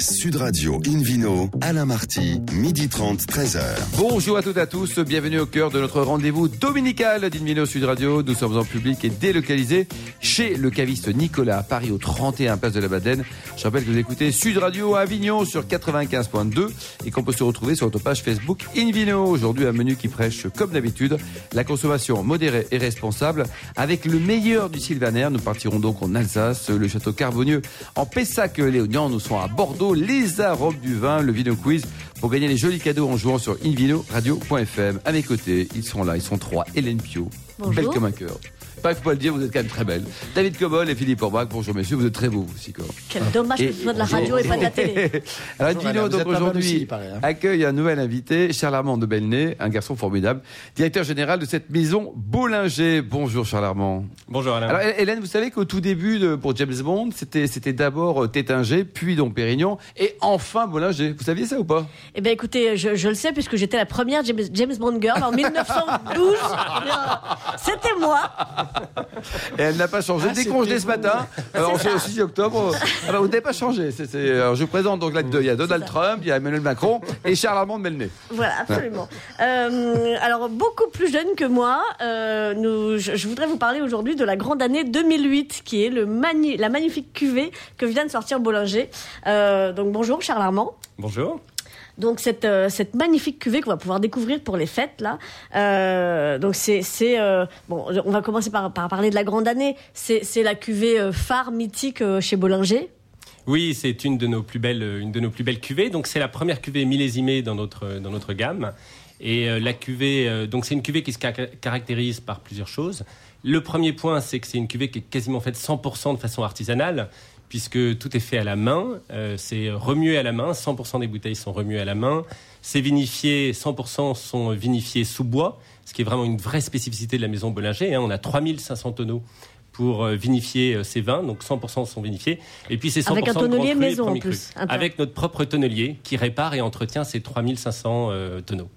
Sud Radio Invino, Alain Marty, midi 30, 13h. Bonjour à toutes et à tous, bienvenue au cœur de notre rendez-vous dominical d'Invino Sud Radio. Nous sommes en public et délocalisés chez le caviste Nicolas à Paris au 31 Place de la Badenne. Je rappelle que vous écoutez Sud Radio Avignon sur 95.2 et qu'on peut se retrouver sur notre page Facebook Invino. Aujourd'hui, un menu qui prêche, comme d'habitude, la consommation modérée et responsable avec le meilleur du Sylvaner. Nous partirons donc en Alsace, le château Carbonieux en Pessac-Léognan. Nous sommes à Bordeaux, les arômes du vin, le Vino Quiz pour gagner les jolis cadeaux en jouant sur invinoradio.fm. À mes côtés, ils sont là, ils sont trois. Hélène Pio, Bonjour. belle comme un cœur. Pas qu'il faut pas le dire, vous êtes quand même très belle. David Cobol et Philippe Orbach, bonjour messieurs, vous êtes très beaux aussi. Quoi. Quel dommage que ce soit de la radio et pas de la télé. Alors Bonjour, donc aujourd'hui, hein. accueille un nouvel invité, Charles Armand de Belnay, un garçon formidable, directeur général de cette maison Bollinger. Bonjour Charles Armand. Bonjour Alain. Alors Hélène, vous savez qu'au tout début de, pour James Bond, c'était d'abord euh, Tétinger, puis Dom Pérignon, et enfin Bollinger. Vous saviez ça ou pas? Eh bien, écoutez, je, je le sais puisque j'étais la première James, James Bond girl en 1912. C'était moi. Et elle n'a pas changé. Ah, Décongelé c'était ce matin, alors on C'est est au ça. 6 octobre. Alors vous n'avez pas changé. Alors, je vous présente donc là, il y a Donald. Trump, il y a Emmanuel Macron et Charles Armand de Belnay. Voilà, absolument. Euh, alors, beaucoup plus jeune que moi, euh, nous, je, je voudrais vous parler aujourd'hui de la grande année 2008, qui est le mani- la magnifique cuvée que vient de sortir Bollinger. Euh, donc, bonjour Charles Armand. Bonjour. Donc cette, euh, cette magnifique cuvée qu'on va pouvoir découvrir pour les fêtes là. Euh, donc c'est euh, bon, on va commencer par, par parler de la grande année. C'est la cuvée phare mythique chez Bollinger. Oui, c'est une de nos plus belles, une de nos plus belles cuvées. Donc c'est la première cuvée millésimée dans notre dans notre gamme. Et la cuvée, donc c'est une cuvée qui se ca- caractérise par plusieurs choses. Le premier point, c'est que c'est une cuvée qui est quasiment faite 100% de façon artisanale, puisque tout est fait à la main. Euh, c'est remué à la main. 100% des bouteilles sont remuées à la main. C'est vinifié. 100% sont vinifiés sous bois, ce qui est vraiment une vraie spécificité de la maison Bollinger. hein. On a 3500 tonneaux pour euh, vinifier euh, ces vins, donc 100% sont vinifiés. Et puis c'est 100% Avec un et maison, en plus. Avec notre propre tonnelier qui répare et entretient ces 3500 euh, tonneaux.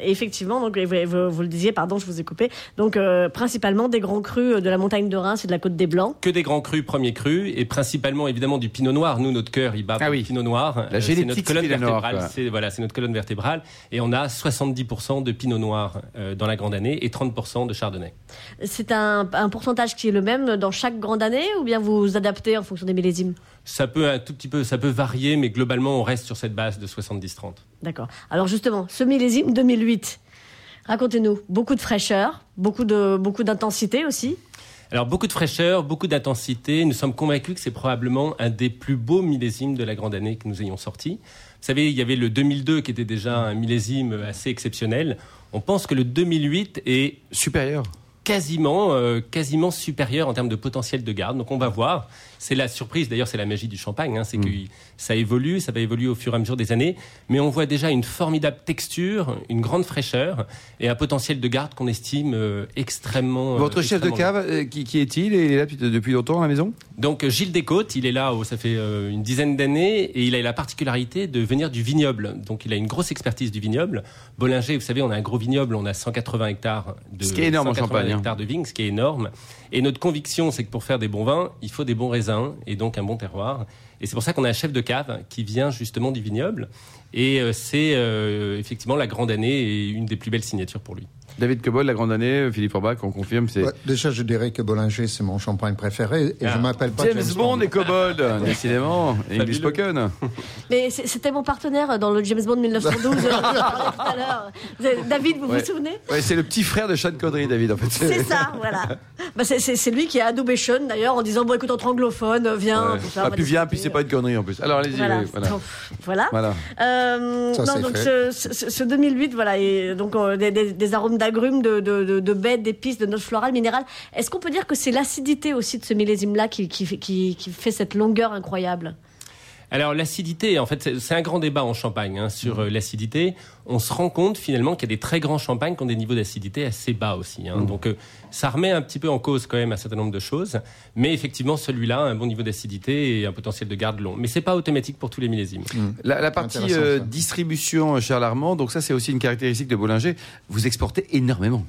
Effectivement, donc vous, le disiez, pardon, je vous ai coupé. Donc euh, principalement des grands crus euh, de la montagne de Reims et de la côte des Blancs. Que des grands crus, premiers crus, et principalement évidemment du pinot noir. Nous, notre cœur, il bat Ah pour oui. le pinot noir. La Euh, c'est notre colonne vertébrale. C'est voilà, c'est notre colonne vertébrale. Et on a 70% de pinot noir euh, dans la grande année et 30% de chardonnay. C'est un, un pourcentage qui est le même dans chaque grande année ou bien vous vous adaptez en fonction des millésimes? Ça peut un tout petit peu, ça peut varier, mais globalement, on reste sur cette base de 70-30. D'accord. Alors justement, ce millésime 2008, racontez-nous. Beaucoup de fraîcheur, beaucoup de beaucoup d'intensité aussi. Alors beaucoup de fraîcheur, beaucoup d'intensité. Nous sommes convaincus que c'est probablement un des plus beaux millésimes de la grande année que nous ayons sorti. Vous savez, il y avait le 2002 qui était déjà un millésime assez exceptionnel. On pense que le 2008 est Supérieur. Quasiment, euh, quasiment supérieur en termes de potentiel de garde. Donc on va voir. C'est la surprise, d'ailleurs c'est la magie du champagne, hein, c'est que ça évolue, ça va évoluer au fur et à mesure des années, mais on voit déjà une formidable texture, une grande fraîcheur et un potentiel de garde qu'on estime euh, extrêmement... euh, Votre chef de cave, euh, qui, qui est-il? Il est là depuis, depuis longtemps à la maison? Donc Gilles Descôtes, il est là, oh, ça fait une dizaine d'années, et il a la particularité de venir du vignoble. Donc il a une grosse expertise du vignoble. Bollinger, vous savez, on a un gros vignoble, on a 180 hectares de Ce qui est énorme en 180 Champagne. De vignes, ce qui est énorme. Et notre conviction, c'est que pour faire des bons vins, il faut des bons raisins et donc un bon terroir. Et c'est pour ça qu'on a un chef de cave qui vient justement du vignoble. Et euh, c'est euh, effectivement la grande année et une des plus belles signatures pour lui. David Cobol, la grande année, Philippe Orbach, on confirme, c'est Ouais, déjà, je dirais que Bollinger, c'est mon champagne préféré. Et Ah. je m'appelle pas James, Bond et Cobold, décidément, et English Spoken. Mais c'est- c'était mon partenaire dans le James Bond 1912. euh, tout à l'heure. David, vous Ouais. vous souvenez Ouais, c'est le petit frère de Sean Connery, David, en fait. C'est ça, voilà. Bah, c'est- lui qui a adoubé Sean d'ailleurs en disant bon écoute entre anglophones, viens. Ouais. tout ça, Ah, puis viens, puis c'est pas une connerie en plus. Alors allez-y, Voilà. oui, voilà. Donc, voilà. Voilà. Euh, Ça, non, c'est donc fait. ce, ce- ce 2008, voilà, et donc euh, des, des- des arômes d'agrumes, de, de, baies, d'épices, de notes florales, minérales. Est-ce qu'on peut dire que c'est l'acidité aussi de ce millésime-là qui fait cette longueur incroyable? Alors l'acidité, en fait, c'est- un grand débat en Champagne hein, sur euh, l'acidité. On se rend compte finalement qu'il y a des très grands champagnes qui ont des niveaux d'acidité assez bas aussi. hein. Donc euh, ça remet un petit peu en cause quand même un certain nombre de choses. Mais effectivement, celui-là a un bon niveau d'acidité et un potentiel de garde long. Mais c'est pas automatique pour tous les millésimes. La, la partie euh, distribution, Charles Armand, donc ça c'est aussi une caractéristique de Bollinger. Vous exportez énormément.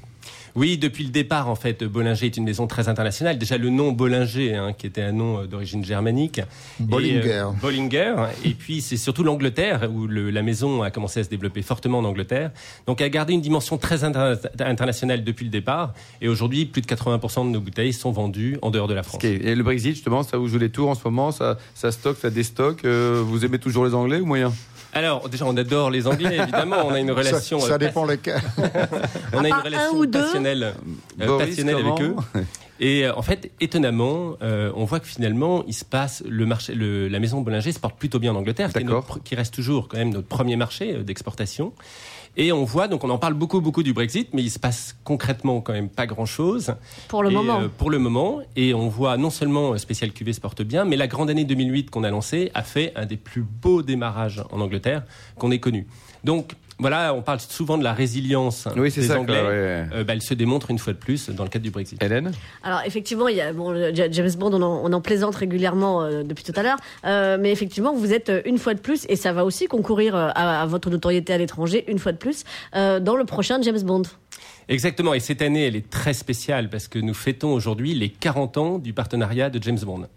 Oui, depuis le départ, en fait, Bollinger est une maison très internationale. Déjà, le nom Bollinger, hein, qui était un nom euh, d'origine germanique. Bollinger. Et, euh, Bollinger. Et puis, c'est surtout l'Angleterre, où le- la maison a commencé à se développer fortement en Angleterre. Donc, elle a gardé une dimension très inter- internationale depuis le départ. Et aujourd'hui, plus de 80% de nos bouteilles sont vendues en dehors de la France. Et le Brexit, justement, ça vous joue les tours en ce moment, ça, ça stocke, ça déstocke. euh, vous aimez toujours les Anglais ou moyen? Alors, déjà, on adore les Anglais, évidemment. On a une Ça, relation. ça euh, dépend lesquels. On a une un relation ou deux passionnelle, euh, Boris, passionnelle avec eux. Et euh, en fait, étonnamment, euh, on voit que finalement, il se passe le marché, le- la maison Bollinger se porte plutôt bien en Angleterre, qui, notre- qui reste toujours quand même notre premier marché euh, d'exportation. Et on voit, donc on en parle beaucoup, beaucoup du Brexit, mais il se passe concrètement quand même pas grand-chose. Pour le Et, moment. euh, pour le moment. Et on voit non seulement Spécial QV se porte bien, mais la grande année 2008 qu'on a lancée a fait un des plus beaux démarrages en Angleterre qu'on ait connu. Donc voilà, on parle souvent de la résilience Oui, c'est des ça. quoi, Anglais. ouais. Euh, bah, elle se démontre une fois de plus dans le cadre du Brexit. Hélène? Alors effectivement, il y a bon, James Bond, on en, on en plaisante régulièrement euh, depuis tout à l'heure, Euh, mais effectivement, vous êtes une fois de plus, et ça va aussi concourir à, à votre notoriété à l'étranger une fois de plus euh, dans le prochain James Bond. Exactement, et cette année, elle est très spéciale parce que nous fêtons aujourd'hui les 40 ans du partenariat de James Bond.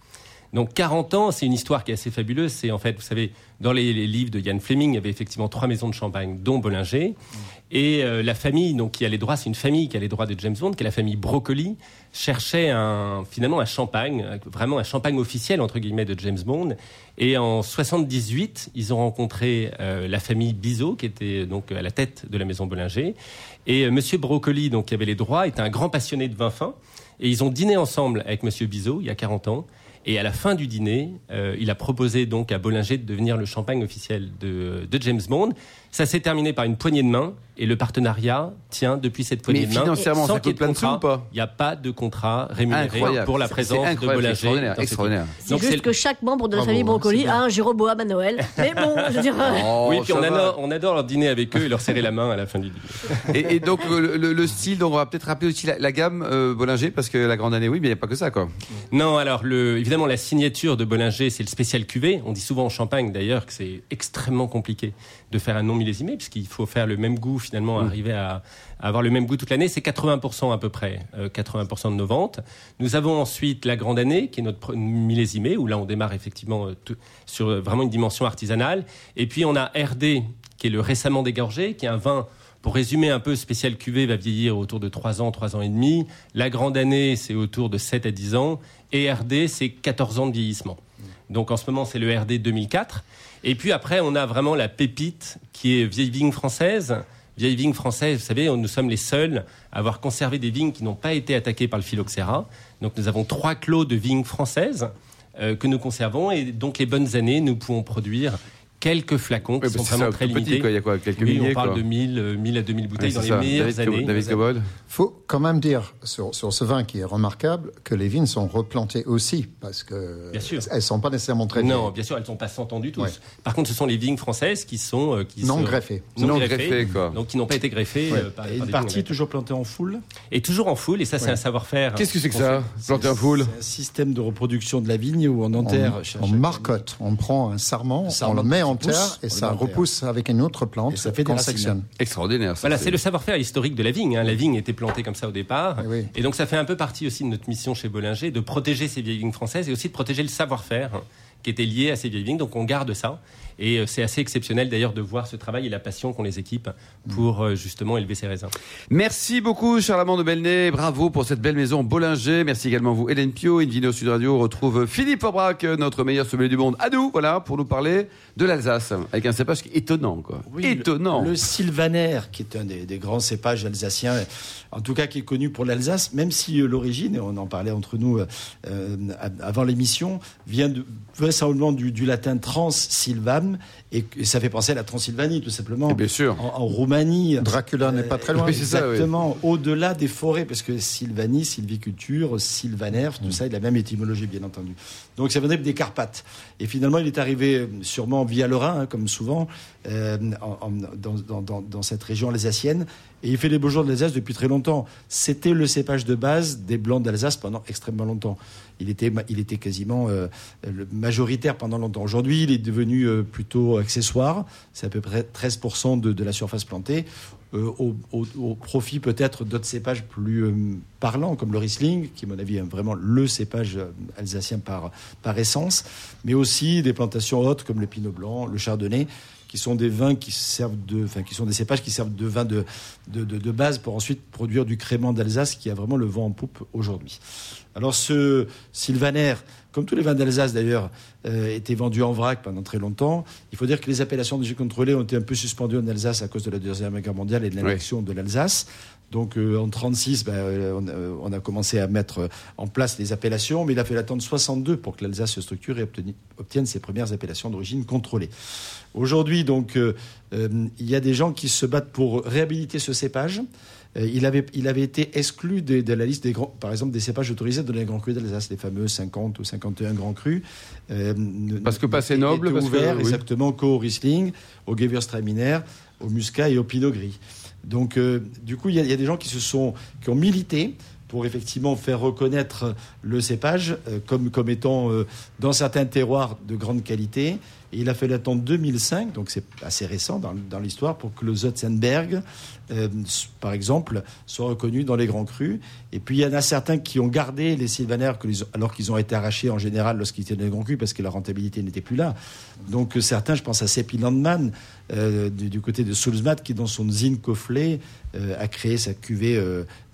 Donc 40 ans, c'est une histoire qui est assez fabuleuse. C'est en fait, vous savez, dans les, les livres de Ian Fleming, il y avait effectivement trois maisons de champagne, dont Bollinger. Et euh, la famille, donc qui a les droits, c'est une famille qui a les droits de James Bond, qui est la famille Broccoli, cherchait un, finalement un champagne, euh, vraiment un champagne officiel entre guillemets de James Bond. Et en 78, ils ont rencontré euh, la famille Bizot, qui était donc à la tête de la maison Bollinger. Et euh, Monsieur Broccoli, donc qui avait les droits, était un grand passionné de vin fin. Et ils ont dîné ensemble avec Monsieur Bizot il y a 40 ans. Et à la fin du dîner, euh, il a proposé donc à Bollinger de devenir le champagne officiel de, de James Bond. Ça s'est terminé par une poignée de main et le partenariat tient depuis cette poignée Mais de main. financièrement, sans ça coûte plein de sous contrat. ou pas Il n'y a pas de contrat rémunéré Incroyable. pour la C'est présence de Bollinger. extraordinaire, extraordinaire. C'est Donc, juste c'est- que chaque membre de la Bravo, famille bien. a un Jéroboam à Noël. Mais bon, je veux dire. euh, Oh, oui, puis on adore, on adore leur dîner avec eux et leur serrer la main à la fin du dîner. et, et donc le, le- le style, donc on va peut-être rappeler aussi la, la gamme euh, Bollinger parce que la grande année, oui, mais il n'y a pas que ça, quoi. Non, alors le, évidemment la signature de Bollinger, c'est le spécial cuvée. On dit souvent en Champagne d'ailleurs que c'est extrêmement compliqué de faire un non millésimé puisqu'il faut faire le même goût finalement, arriver à, à avoir le même goût toute l'année. C'est 80% à peu près, euh, 80% de nos ventes. Nous avons ensuite la grande année qui est notre millésimé où là on démarre effectivement euh, tout- sur euh, vraiment une dimension artisanale. Et puis on a RD qui est le récemment dégorgé, qui est un vin pour résumer un peu, spécial cuvée va vieillir autour de 3 ans, 3 ans et demi. La grande année, c'est autour de 7 à 10 ans. Et RD, c'est 14 ans de vieillissement. Donc en ce moment, c'est le RD 2004. Et puis après, on a vraiment la pépite qui est vieille vigne française. Vieille vigne française, vous savez, nous sommes les seuls à avoir conservé des vignes qui n'ont pas été attaquées par le phylloxéra. Donc nous avons trois clos de vignes françaises euh, que nous conservons. Et donc les bonnes années, nous pouvons produire quelques flacons qui bah, sont vraiment ça, très petit, limités. quoi. Il y a quoi, quelques Oui, milliers, on parle quoi. de 1000, euh, 1000 à 2000 bouteilles dans les ça. meilleures David, années. David Cobol. faut quand même dire sur, sur ce vin qui est remarquable que les vignes sont replantées aussi parce que Bien sûr. elles sont pas nécessairement très Non, bien sûr, elles sont pas 100 ans du tout. Ouais. Par contre, ce sont les vignes françaises qui sont euh, qui non se- greffées. non, Non greffées, greffées, quoi. donc qui n'ont pas été greffées Ouais. euh, par, Et par une partie vignes toujours plantée en foule. Et toujours en foule, et ça, c'est un savoir-faire. Qu'est-ce que c'est que ça Planter un foule C'est un système de reproduction de la vigne où on enterre. On, marcotte, on prend un sarment, Un sarment on le met en terre et ça repousse avec une autre plante Et ça fait des sectionne. Extraordinaire. ça, Voilà, c'est le savoir-faire historique de la vigne. hein. La vigne était plantée comme ça au départ. Eh oui. Et donc, ça fait un peu partie aussi de notre mission chez Bollinger de protéger ces vieilles vignes françaises et aussi de protéger le savoir-faire hein, qui était lié à ces vieilles vignes. Donc, on garde ça. Et euh, c'est assez exceptionnel d'ailleurs de voir ce travail et la passion qu'ont les équipes pour euh, justement élever ces raisins. Merci beaucoup, Charlemagne de Belnay. Bravo pour cette belle maison Bollinger. Merci également à vous, Hélène Pio. Invino Sud Radio retrouve Philippe Aubrac, notre meilleur sommelier du monde, à nous, voilà, pour nous parler de l'Alsace. Avec un cépage étonnant, quoi. Oui, le- étonnant. Le, Sylvaner, qui est un des, des grands cépages alsaciens, en tout cas qui est connu pour l'Alsace, même si euh, l'origine, et on en parlait entre nous euh, avant l'émission, vient de, vraisemblablement du, du latin trans them et, ça fait penser à la Transylvanie, tout simplement. Et bien sûr. En, en Roumanie. Dracula n'est pas très loin. Oui. Exactement, au-delà des forêts, parce que Sylvanie, sylviculture, Sylvaner, tout ça, il a la même étymologie, bien entendu. Donc ça venait des Carpates. Et finalement, il est arrivé euh, sûrement via le Rhin, hein, comme souvent, euh, en- en- dans, dans- dans- dans cette région alsacienne. Et il fait les beaux jours de l'Alsace depuis très longtemps. C'était le cépage de base des Blancs d'Alsace pendant extrêmement longtemps. Il était, il était quasiment euh, majoritaire pendant longtemps. Aujourd'hui, il est devenu euh, plutôt accessoire. C'est à peu près 13% de, de la surface plantée. euh, au profit peut-être d'autres cépages plus euh, parlants, comme le Riesling, qui, à mon avis, est vraiment le cépage euh, alsacien par, par essence, mais aussi des plantations hautes comme le Pinot Blanc, le Chardonnay, qui sont des vins qui servent de, enfin, qui sont des cépages qui servent de vin de, de, de- de base pour ensuite produire du crément d'Alsace, qui a vraiment le vent en poupe aujourd'hui. Alors ce Sylvaner, comme tous les vins d'Alsace d'ailleurs, euh, étaient vendus en vrac pendant très longtemps. Il faut dire que les appellations de jus contrôlés ont été un peu suspendues en Alsace à cause de la Deuxième Guerre mondiale et de l'annexion de l'Alsace. Donc euh, en 36, ben, euh, on, euh, on a commencé à mettre en place les appellations, mais il a fallu attendre 62 pour que l'Alsace se structure et obteni- obtienne ses premières appellations d'origine contrôlée. Aujourd'hui, donc, euh, il y a des gens qui se battent pour réhabiliter ce cépage. Euh, il, avait, il avait été exclu de, de la liste des grands, par exemple, des cépages autorisés dans les grands crus d'Alsace, les fameux 50 ou 51 grands crus. Euh, Parce que pas assez était noble, parce que- ouvert oui. exactement qu'au Riesling, au Gewürztraminer, au Muscat et au Pinot Gris. Donc, euh, du coup, il y, a- des gens qui se sont, qui ont milité pour effectivement faire reconnaître le cépage euh, comme, comme étant euh, dans certains terroirs de grande qualité. Il a fallu attendre 2005, donc c'est assez récent dans, l'histoire, pour que le Zotzenberg, euh, par exemple, soit reconnu dans les grands crus. Et puis il y en a certains qui ont gardé les sylvanaires alors qu'ils ont été arrachés en général lorsqu'ils étaient dans les grands crus parce que la rentabilité n'était plus là. Donc euh, certains, je pense à Seppi Landman, euh, du, côté de Sulzmat, qui dans son Zine Cofflet a créé sa cuvée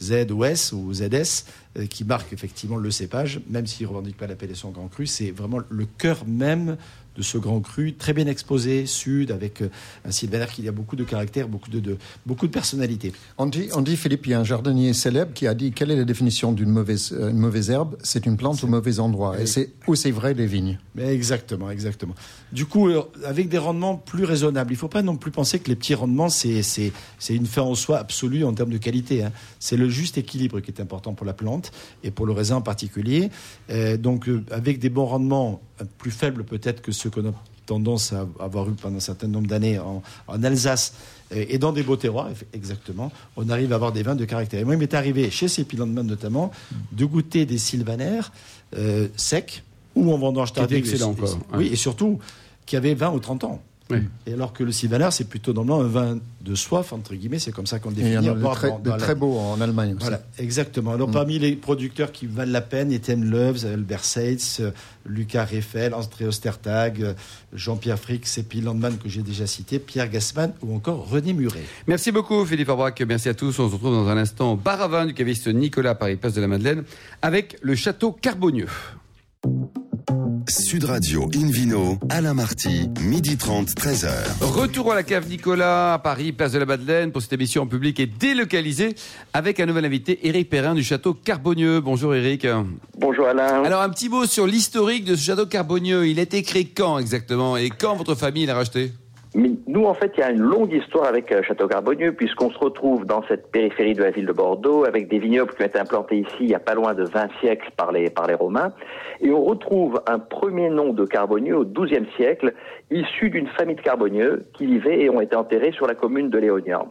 ZOS ou ZS, qui marque effectivement le cépage, même s'il ne revendique pas l'appellation Grand Cru, c'est vraiment le cœur même de ce Grand Cru, très bien exposé, sud, avec euh, un sylvaner qui a beaucoup de caractère, beaucoup de, de- beaucoup de personnalité. On dit, on dit, Philippe, il y a un jardinier célèbre qui a dit quelle est la définition d'une mauvaise, euh, une mauvaise herbe? C'est une plante au mauvais endroit. Et c'est où c'est vrai des vignes? Mais exactement, exactement. Du coup, euh, avec des rendements plus raisonnables, il ne faut pas non plus penser que les petits rendements, c'est, c'est, c'est une fin en soi absolue en termes de qualité. hein. C'est le juste équilibre qui est important pour la plante et pour le raisin en particulier. Euh, donc, euh, avec des bons rendements plus faibles peut-être que ceux qu'on a tendance à avoir eu pendant un certain nombre d'années en, en Alsace et dans des beaux terroirs, exactement, on arrive à avoir des vins de caractère. Et moi, il m'est arrivé, chez ces Landman notamment, de goûter des sylvanaires euh, secs ou en vendange tardive. excellents, Et- quoi. et- Oui, et surtout qui avaient 20 ou 30 ans. Oui. Et alors que le sylvaner, c'est plutôt normalement un vin de soif, entre guillemets, c'est comme ça qu'on le Et il y définit. en a de très, dans- de dans la- très beaux en Allemagne aussi. voilà, exactement. Alors, parmi les producteurs qui valent la peine, Etienne Loves, Albert Seitz, euh, Lucas Reffel, André Ostertag, euh, Jean-Pierre Frick, Seppi Landman, que j'ai déjà cité, Pierre Gassman ou encore René Muret. Merci beaucoup Philippe Arbrac, merci à tous. On se retrouve dans un instant au bar à vin du caviste Nicolas Paris Place de la Madeleine avec le château Carbonieux. Sud Radio Invino, Alain Marty, midi 30, 13h. Retour à la cave Nicolas à Paris, place de la Madeleine pour cette émission en public et délocalisée avec un nouvel invité, Éric Perrin du château Carbonieux. Bonjour Éric. Bonjour Alain. Alors un petit mot sur l'historique de ce château Carbonieux. Il a été créé quand exactement? Et quand votre famille l'a racheté? Nous, en fait, il y a une longue histoire avec euh, Château Carbonieux, puisqu'on se retrouve dans cette périphérie de la ville de Bordeaux, avec des vignobles qui ont été implantés ici il y a pas loin de 20 siècles par les, par les Romains. Et on retrouve un premier nom de Carbonieux au XIIe siècle, issu d'une famille de Carbonieux qui vivaient et ont été enterrés sur la commune de Léognan.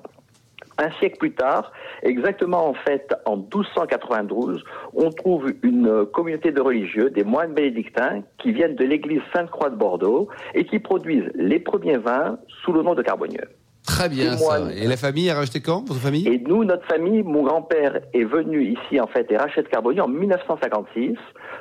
Un siècle plus tard, exactement en fait en 1292, on trouve une communauté de religieux, des moines bénédictins, qui viennent de l'église Sainte-Croix de Bordeaux et qui produisent les premiers vins sous le nom de Carbonieux. Très bien Et ça. moi, Et la famille a racheté quand votre famille? Et nous, notre famille, mon grand-père est venu ici en fait et rachète Carbonieux en 1956.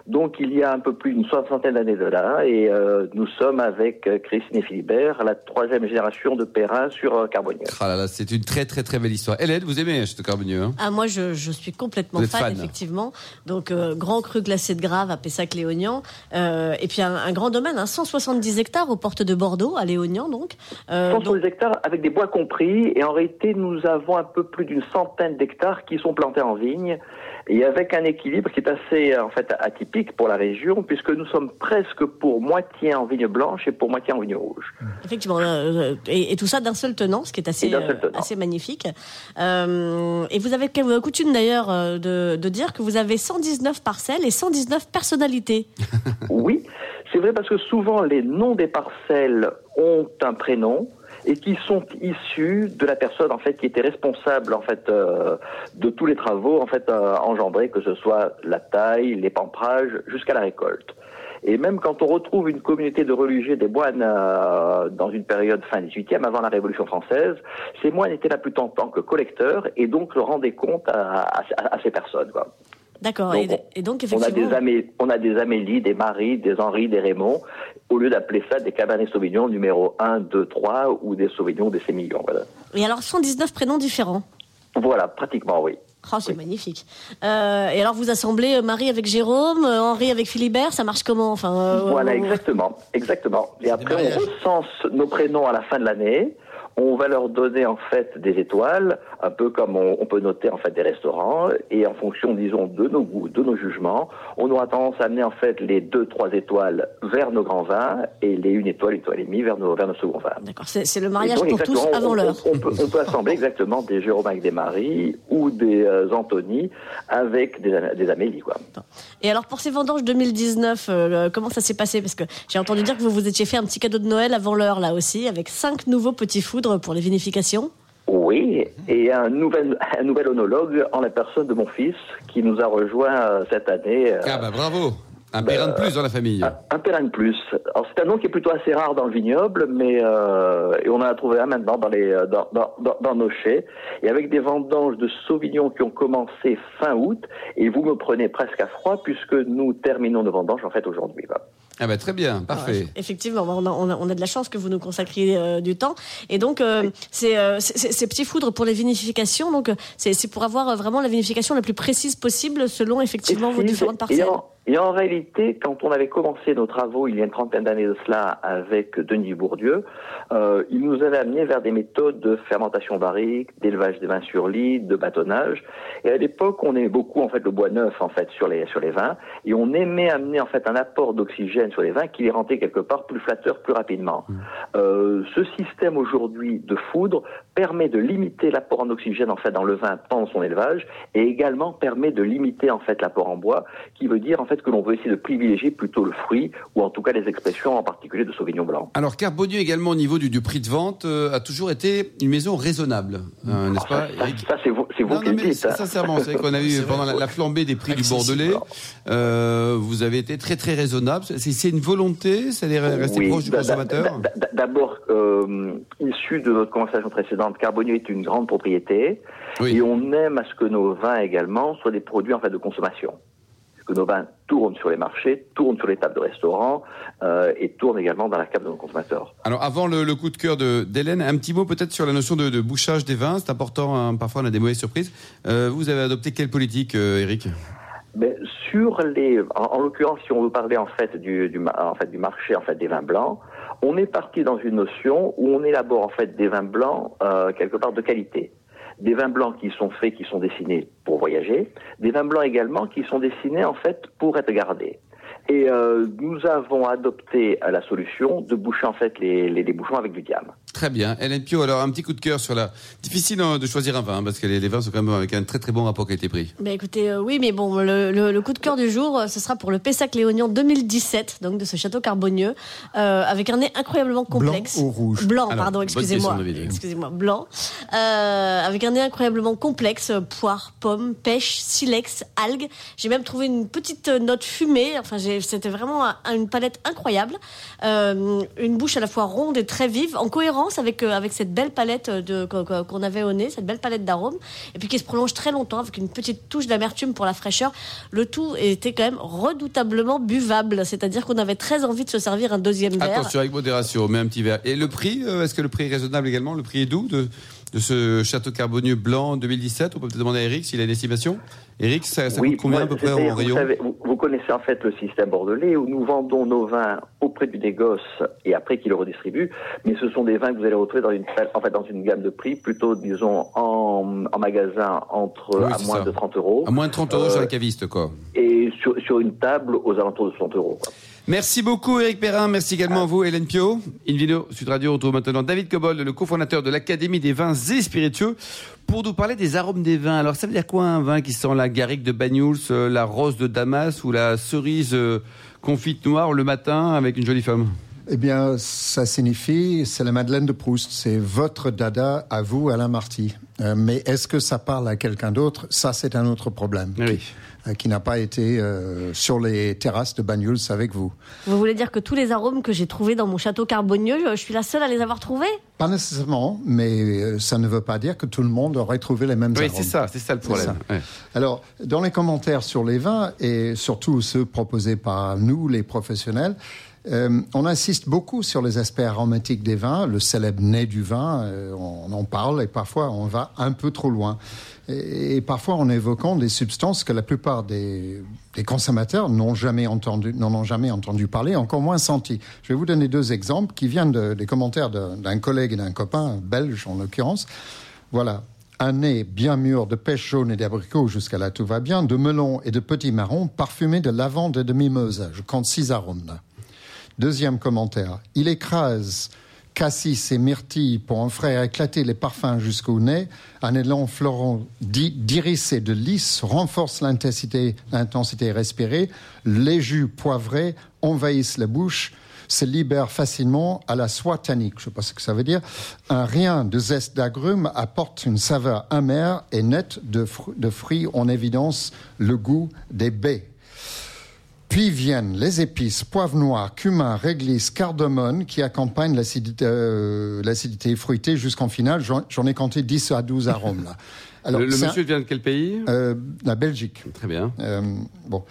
Donc il y a un peu plus d'une soixantaine d'années de là, et euh, nous sommes avec euh, Christine et Philibert, la troisième génération de Perrin sur euh, Carbonieux. Ah là là, c'est une très très très belle histoire. Hélène, vous aimez château Carbonieux hein? Ah, moi, je, je suis complètement fan, fan. effectivement. Donc, euh, grand cru glacé de Grave à Pessac-Léognan. Euh, et puis, un, un grand domaine, hein, 170 hectares aux portes de Bordeaux, à Léognan, donc. Euh, 100 donc- hectares avec des bois compris, et en réalité, nous avons un peu plus d'une centaine d'hectares qui sont plantés en vigne, et avec un équilibre qui est assez en fait atypique pour la région, puisque nous sommes presque pour moitié en vigne blanche et pour moitié en vigne rouge. Effectivement, euh, et, et tout ça d'un seul tenant, ce qui est assez, euh, assez magnifique. Euh, et vous avez quelle coutume d'ailleurs euh, de, de dire que vous avez 119 parcelles et 119 personnalités? Oui, c'est vrai parce que souvent les noms des parcelles ont un prénom et qui sont issus de la personne en fait qui était responsable en fait euh, de tous les travaux en fait euh, engendrés, que ce soit la taille, les pamprages, jusqu'à la récolte. Et même quand on retrouve une communauté de religieux des moines euh, dans une période fin 18e, avant la Révolution française, ces moines étaient là plutôt en tant que collecteurs et donc leur rendaient compte à- à- à ces personnes. Quoi. D'accord. Et, et donc, On a, effectivement. des Amé- on a des Amélie, des Marie, des Henri, des Raymond, au lieu d'appeler ça des Cabernet Sauvignon numéro 1, 2, 3 ou des Sauvignon des Sémillons. Voilà. Et alors, 119 prénoms différents. voilà, pratiquement, oui. Oh, c'est magnifique. Euh, et alors, vous assemblez euh, Marie avec Jérôme, euh, Henri avec Philibert, ça marche comment? Enfin, euh, Voilà, euh, exactement, exactement. Et après, on recense nos prénoms à la fin de l'année. On va leur donner en fait des étoiles, un peu comme on, on peut noter en fait des restaurants. Et en fonction, disons, de nos goûts, de nos jugements, on aura tendance à amener en fait les deux, trois étoiles vers nos grands vins et les une étoile, une étoile et demie vers nos, vers nos seconds vins. D'accord, c'est le mariage donc, pour tous avant l'heure. On, on peut, on peut assembler exactement des Jérôme avec des Marie ou des euh, Anthony avec des, des Amélie, quoi. Et alors, pour ces vendanges 2019, euh, comment ça s'est passé? Parce que j'ai entendu dire que vous vous étiez fait un petit cadeau de Noël avant l'heure, là aussi, avec cinq nouveaux petits pour les vinifications. Oui, et un nouvel, un nouvel onologue en la personne de mon fils qui nous a rejoint euh, cette année. euh, Ah bah bravo Un périn de plus dans la famille. un, un de plus. Alors c'est un nom qui est plutôt assez rare dans le vignoble, mais euh, et on en a trouvé un maintenant dans les dans, dans, nos chais et avec des vendanges de Sauvignon qui ont commencé fin août et vous me prenez presque à froid puisque nous terminons nos vendanges en fait aujourd'hui. Ah bah très bien, parfait. Effectivement, on a, on a- on a de la chance que vous nous consacriez euh, du temps. Et donc, euh, c'est, euh, c'est- c'est- ces petits foudres pour les vinifications, donc euh, c'est c'est pour avoir euh, vraiment la vinification la plus précise possible selon effectivement vos différentes Et parcelles. Et en réalité, quand on avait commencé nos travaux il y a une trentaine d'années de cela avec Denis Bourdieu, euh, il nous avait amené vers des méthodes de fermentation barrique, d'élevage des vins sur lit, de bâtonnage. Et à l'époque, on aimait beaucoup en fait le bois neuf en fait sur les sur les vins, et on aimait amener en fait un apport d'oxygène sur les vins qui les rendait quelque part plus flatteurs plus rapidement. Euh, ce système aujourd'hui de foudre permet de limiter l'apport en oxygène en fait dans le vin pendant son élevage et également permet de limiter en fait l'apport en bois qui veut dire en fait que l'on veut essayer de privilégier plutôt le fruit ou en tout cas les expressions en particulier de Sauvignon blanc. Alors Carbonieux également au niveau du, du prix de vente euh, a toujours été une maison raisonnable, euh, n'est-ce pas Ça, Eric ça, c'est vous, c'est vous non, qui non, le dites. hein. sincèrement, c'est vrai qu'on a vu pendant la, la flambée des prix du. Bordelais, euh, vous avez été très très raisonnable. C'est une volonté, c'est de rester Oui, proche du consommateur d'a- d'a- D'abord, euh, issu de notre conversation précédente, Carbonieux est une grande propriété Oui. et on aime à ce que nos vins également soient des produits en fait de consommation. Que nos vins tournent sur les marchés, tournent sur les tables de restaurants euh, et tournent également dans la cave de nos consommateurs. Alors avant le, le coup de cœur de- d'Hélène, un petit mot peut-être sur la notion de, de bouchage des vins. C'est important, hein, parfois on a des mauvaises surprises. Euh, vous avez adopté quelle politique, euh, Eric Mais sur les, en, en l'occurrence, si on veut parler en fait du, en fait du marché en fait des vins blancs, on est parti dans une notion où on élabore en fait des vins blancs euh, quelque part de qualité. Des vins blancs qui sont faits, qui sont dessinés pour voyager, des vins blancs également qui sont dessinés en fait pour être gardés. Et euh, nous avons adopté euh, la solution de boucher en fait les, les, les avec du diam. Très bien. Hélène Pio, alors un petit coup de cœur sur la... Difficile hein, de choisir un vin, hein, parce que les, les vins sont quand même avec un très très bon rapport qualité-prix. Ben écoutez, euh, oui, mais bon, le, le- le coup de cœur du jour, euh, ce sera pour le Pessac Léognan 2017, donc de ce château Carbonieux, euh, avec un nez incroyablement complexe. Blanc ou rouge? Blanc, Alors, pardon, excusez-moi. Excusez-moi, blanc. Euh, avec un nez incroyablement complexe, euh, poire, pomme, pêche, silex, algues. J'ai même trouvé une petite note fumée. Enfin, c'était vraiment un- une palette incroyable. Euh, une bouche à la fois ronde et très vive, en cohérence avec, euh, avec cette belle palette de, qu'on- avait au nez, cette belle palette d'arômes, et puis qui se prolonge très longtemps avec une petite touche d'amertume pour la fraîcheur. Le tout était quand même redoutablement buvable, c'est-à-dire qu'on avait très envie de se servir un deuxième verre. Attention avec modération, mais un petit verre. Et le prix, euh, est-ce que le prix est raisonnable également? Le prix est doux de, de ce château carbonieux blanc 2017 On peut peut-être demander à Eric s'il a une estimation. Eric, ça, ça coûte combien moi, à peu près en vous, rayon? savez, vous, connaissez en fait le système bordelais où nous vendons nos vins auprès du négoce et après qu'il le redistribue, mais ce sont des vins que vous allez retrouver dans une, en fait, dans une gamme de prix plutôt, disons, en, en magasin entre Oui, à c'est moins ça. de 30 euros À moins de 30 euros Euh, sur la caviste, quoi. et sur, sur une table aux alentours de 60 euros. quoi. Merci beaucoup Eric Perrin, merci également à vous Hélène Pio. Invino Sud Radio on retrouve maintenant David Cobold, le cofondateur de l'Académie des vins et spiritueux, pour nous parler des arômes des vins. Alors ça veut dire quoi un vin qui sent la garrigue de Banyuls, euh, la rose de Damas ou la cerise euh, confite noire le matin avec une jolie femme? Eh bien, ça signifie, c'est la Madeleine de Proust, c'est votre dada à vous, Alain Marty. Euh, mais est-ce que ça parle à quelqu'un d'autre? Ça, c'est un autre problème. Oui. Euh, qui n'a pas été euh, sur les terrasses de Banyuls avec vous. Vous voulez dire que tous les arômes que j'ai trouvés dans mon château carbonieux, je suis la seule à les avoir trouvés? Pas nécessairement, mais euh, ça ne veut pas dire que tout le monde aurait trouvé les mêmes Oui, arômes. c'est ça, c'est ça le problème. ça. Ouais. Alors, dans les commentaires sur les vins, et surtout ceux proposés par nous, les professionnels, euh, on insiste beaucoup sur les aspects aromatiques des vins, le célèbre nez du vin, euh, on en parle et parfois on va un peu trop loin. Et, parfois en évoquant des substances que la plupart des, consommateurs n'ont jamais entendu, n'en ont jamais entendu parler, encore moins senti. Je vais vous donner deux exemples qui viennent de- des commentaires d'un collègue et d'un copain belge en l'occurrence. Voilà. Un nez bien mûr de pêche jaune et d'abricot, jusqu'à là tout va bien, de melon et de petits marrons, parfumé de lavande et de mimosa. Je compte six arômes. Deuxième commentaire. Il écrase cassis et myrtille pour en faire éclater les parfums jusqu'au nez. Un élan florent d'i- d'iris et de lys renforce l'intensité, respirée. Les jus poivrés envahissent la bouche se libère facilement à la soie tannique. Je ne sais pas ce que ça veut dire. Un rien de zeste d'agrumes apporte une saveur amère et nette de fruits en évidence le goût des baies. Puis viennent les épices, poivre noir, cumin, réglisse, cardamone qui accompagnent l'acidité, euh, l'acidité fruitée jusqu'en finale. J'en, j'en ai compté 10 à 12 arômes là. Alors, le le c'est un- monsieur vient de quel pays? Euh, la Belgique. Très bien. Euh, bon.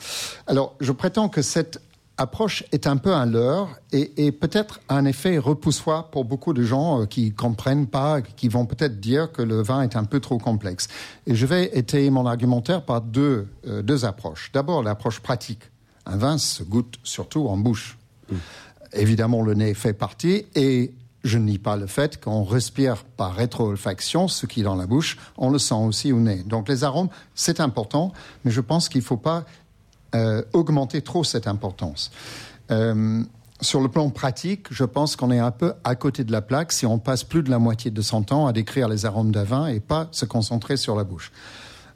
Alors, je prétends que cette approche est un peu un leurre et, et peut-être un effet repoussoir pour beaucoup de gens euh, qui comprennent pas, qui vont peut-être dire que le vin est un peu trop complexe. Et je vais étayer mon argumentaire par deux, euh, deux approches. D'abord, l'approche pratique. Un vin se goûte surtout en bouche. Évidemment, le nez fait partie et je nie pas le fait qu'on respire par rétro-olfaction, ce qui est dans la bouche, on le sent aussi au nez. Donc les arômes, c'est important, mais je pense qu'il ne faut pas euh, augmenter trop cette importance. Euh, sur le plan pratique, je pense qu'on est un peu à côté de la plaque si on passe plus de la moitié de son temps à décrire les arômes d'un vin et pas se concentrer sur la bouche.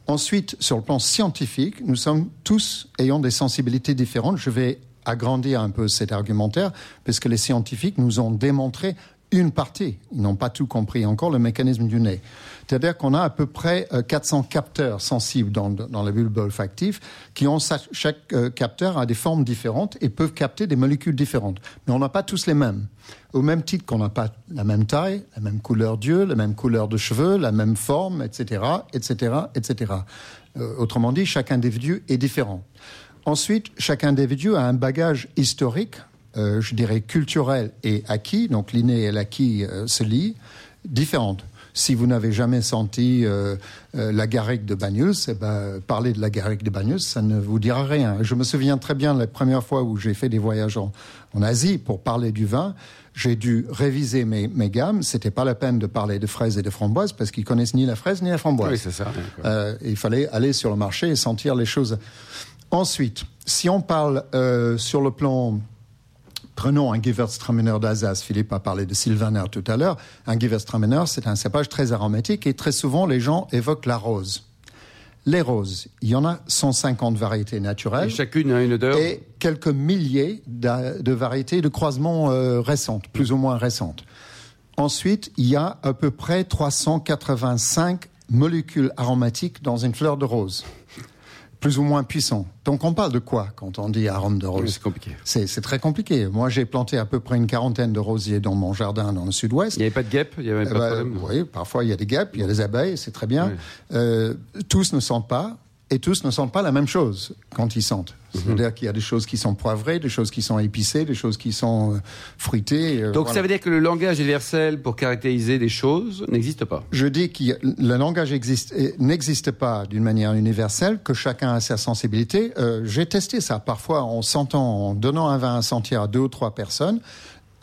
Ensuite, sur le plan scientifique, nous sommes tous ayant des sensibilités différentes. Je vais agrandir un peu cet argumentaire, parce que les scientifiques nous ont démontré une partie. Ils n'ont pas tout compris encore, le mécanisme du nez. C'est-à-dire qu'on a à peu près euh, 400 capteurs sensibles dans, dans la bulbe olfactive, qui ont chaque euh, capteur a des formes différentes et peuvent capter des molécules différentes. Mais on n'a pas tous les mêmes. Au même titre qu'on n'a pas la même taille, la même couleur d'yeux, la même couleur de cheveux, la même forme, etc., etc., etc. Euh, autrement dit, chaque individu est différent. Ensuite, chaque individu a un bagage historique, euh, je dirais culturel et acquis, donc l'inné et l'acquis euh, se lient, différentes. Si vous n'avez jamais senti euh, la garrigue de Bagneux, eh ben, parler de la garrigue de Bagneux, ça ne vous dira rien. Je me souviens très bien la première fois où j'ai fait des voyages en, en Asie pour parler du vin. J'ai dû réviser mes, mes gammes. C'était pas la peine de parler de fraises et de framboises parce qu'ils connaissent ni la fraise ni la framboise. Oui, c'est ça. Euh, il fallait aller sur le marché et sentir les choses. Ensuite, si on parle euh, sur le plan Prenons un Gewürztraminer d'Alsace. Philippe a parlé de Sylvaner tout à l'heure. Un Gewürztraminer, c'est un cépage très aromatique et très souvent les gens évoquent la rose. Les roses, il y en a 150 variétés Et naturelles chacune a une odeur. et quelques milliers de variétés de croisements euh, récentes, plus ou moins récentes. Ensuite, il y a à peu près 385 molécules aromatiques dans une fleur de rose, plus ou moins puissant. Donc on parle de quoi quand on dit arôme de Oui, rose c'est compliqué. c'est très compliqué. Moi, j'ai planté à peu près une quarantaine de rosiers dans mon jardin dans le sud-ouest. Il n'y avait pas de guêpe, il n'y avait Eh pas ben, de problème? oui, parfois il y a des guêpes, il y a des abeilles, c'est très bien. Oui. Euh, tous ne sentent pas, et tous ne sentent pas la même chose quand ils sentent. Mhm. C'est-à-dire qu'il y a des choses qui sont poivrées, des choses qui sont épicées, des choses qui sont euh, fruitées. euh, Donc voilà. ça veut dire que le langage universel pour caractériser des choses n'existe pas? Je dis que le langage euh, n'existe pas d'une manière universelle, que chacun a sa sensibilité. Euh, J'ai testé ça. Parfois, en sentant, en donnant un vin à sentir à deux ou trois personnes,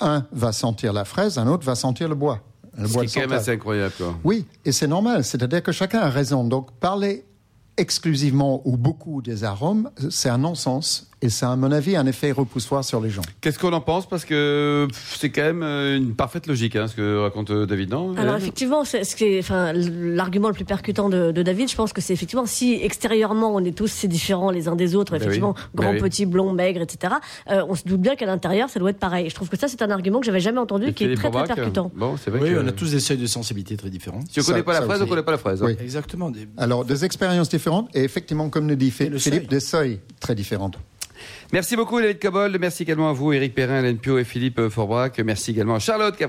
un va sentir la fraise, un autre va sentir le bois. Le Ce bois qui est quand même assez incroyable. Quoi. Oui, et c'est normal. C'est-à-dire que chacun a raison. Donc, parler exclusivement ou beaucoup des arômes, c'est un non-sens. Et c'est à mon avis un effet repoussoir sur les gens. Qu'est-ce qu'on en pense? Parce que c'est quand même euh, une parfaite logique, hein, ce que raconte euh, David, non? Alors effectivement, c'est ce qui est, enfin, l'argument le plus percutant de, de David, je pense que c'est effectivement si extérieurement on est tous si différents les uns des autres, Ben effectivement, oui, ben oui. petits, blonds, maigres, etc. euh, on se doute bien qu'à l'intérieur ça doit être pareil. Je trouve que ça c'est un argument que j'avais jamais entendu, Et qui est très très percutant. Bon, c'est vrai Oui, que on a tous des seuils de sensibilité très différents. si on Ça- connaît pas la ça phrase, on aussi. connaît pas la phrase. Oui. Exactement. Des- Alors, des expériences différentes et effectivement, comme nous dit le Philippe, seuil. des seuils très différents. Merci beaucoup, Hélène Cobol. Merci également à vous, Éric Perrin, Hélène Pio et Philippe Forbrac. Merci également à Charlotte